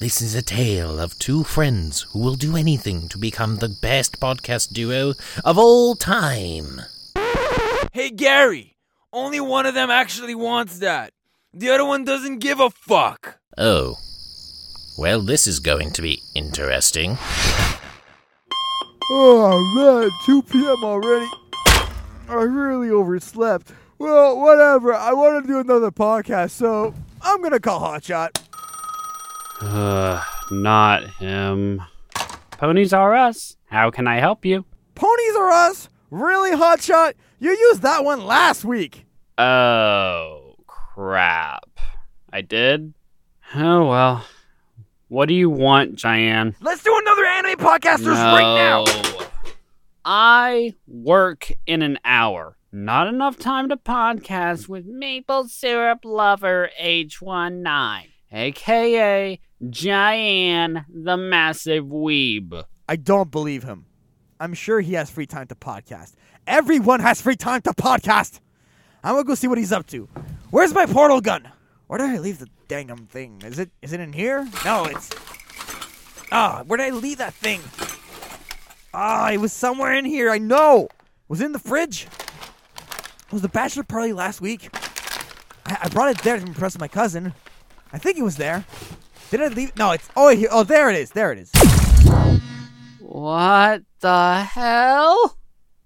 This is a tale of two friends who will do anything to become the best podcast duo of all time. Hey, Gary! Only one of them actually wants that. The other one doesn't give a fuck. Oh. Well, this is going to be interesting. Oh man, 2 p.m. already. I really overslept. Well, whatever. I want to do another podcast, so I'm gonna call Hotshot. Uh, not him. Ponies are us. How can I help you? Ponies are us? Really, Hotshot? You used that one last week. Oh, crap. I did? Oh, well. What do you want, Cheyenne? Let's do another anime podcasters right now. I work in an hour. Not enough time to podcast with Maple Syrup Lover H19, aka Cheyenne the Massive Weeb. I don't believe him. I'm sure he has free time to podcast. Everyone has free time to podcast. I'm gonna go see what he's up to. Where's my portal gun? Where did I leave the dangum thing? Is it is it in here? No, it's Ah, where did I leave that thing? Ah, it was somewhere in here. I know. It Was in the fridge? It Was the bachelor party last week? I, I brought it there to impress my cousin. I think it was there. Did I leave? No, it's oh here. Oh, there it is. There it is. What the hell?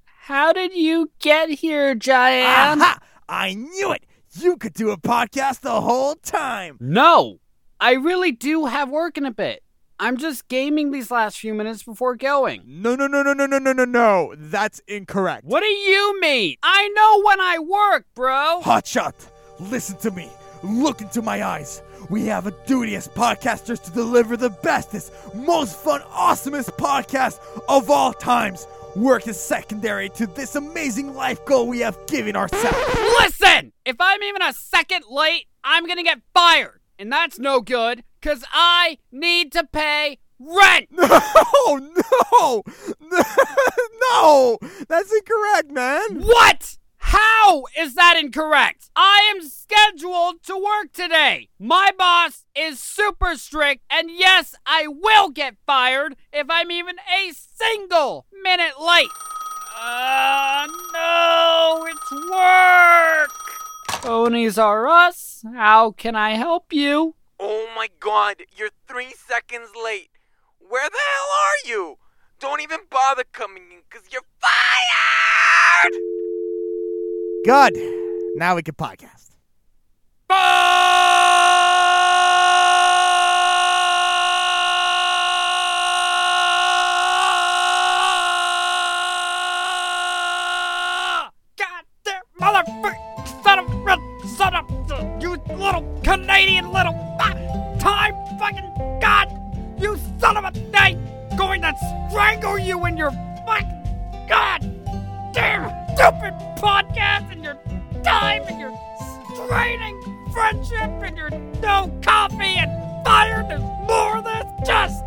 How did you get here, Cheyenne? Aha! I knew it! You could do a podcast the whole time! No! I really do have work in a bit. I'm just gaming these last few minutes before going. No, no, no, no, no, no, no, no, no. That's incorrect. What do you mean? I know when I work, bro. Hotshot, listen to me. Look into my eyes. We have a duty as podcasters to deliver the bestest, most fun, awesomest podcast of all times. Work is secondary to this amazing life goal we have given ourselves. Listen! If I'm even a second late, I'm gonna get fired. And that's no good, because I need to pay rent! No, no, no, that's incorrect, man. What? How is that incorrect? I am scheduled to work today. My boss is super strict, and yes, I will get fired if I'm even a single minute late. Uh, no, it's work. Ponies are us. How can I help you? Oh my god, you're three seconds late. Where the hell are you? Don't even bother coming in, because you're fired! Good. Now we can podcast. Canadian little ah, time fucking god! You son of a day! Going to strangle you in your fucking god damn stupid podcast straining friendship and your no coffee and fire. There's more of this. Just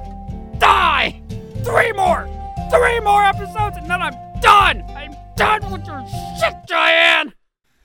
die. Three more. Three more episodes and then I'm done. I'm done with your shit, Diane.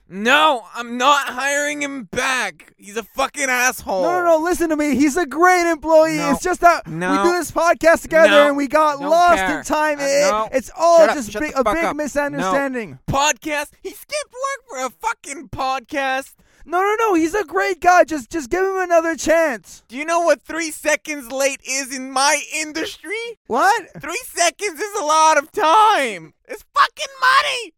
No, I'm not hiring him back. He's a fucking asshole. No, no, no. Listen to me. He's a great employee. No. It's just that No. we do this podcast together No. and we got Don't lost care. in time. Uh, It- no. It's all Shut just Shut big, a big up. misunderstanding. Podcast? He skipped work for a fucking podcast? No. no, no, He's a great guy. Just, just give him another chance. Do you know what three seconds late is in my industry? What? Three seconds is a lot of time. It's fucking money.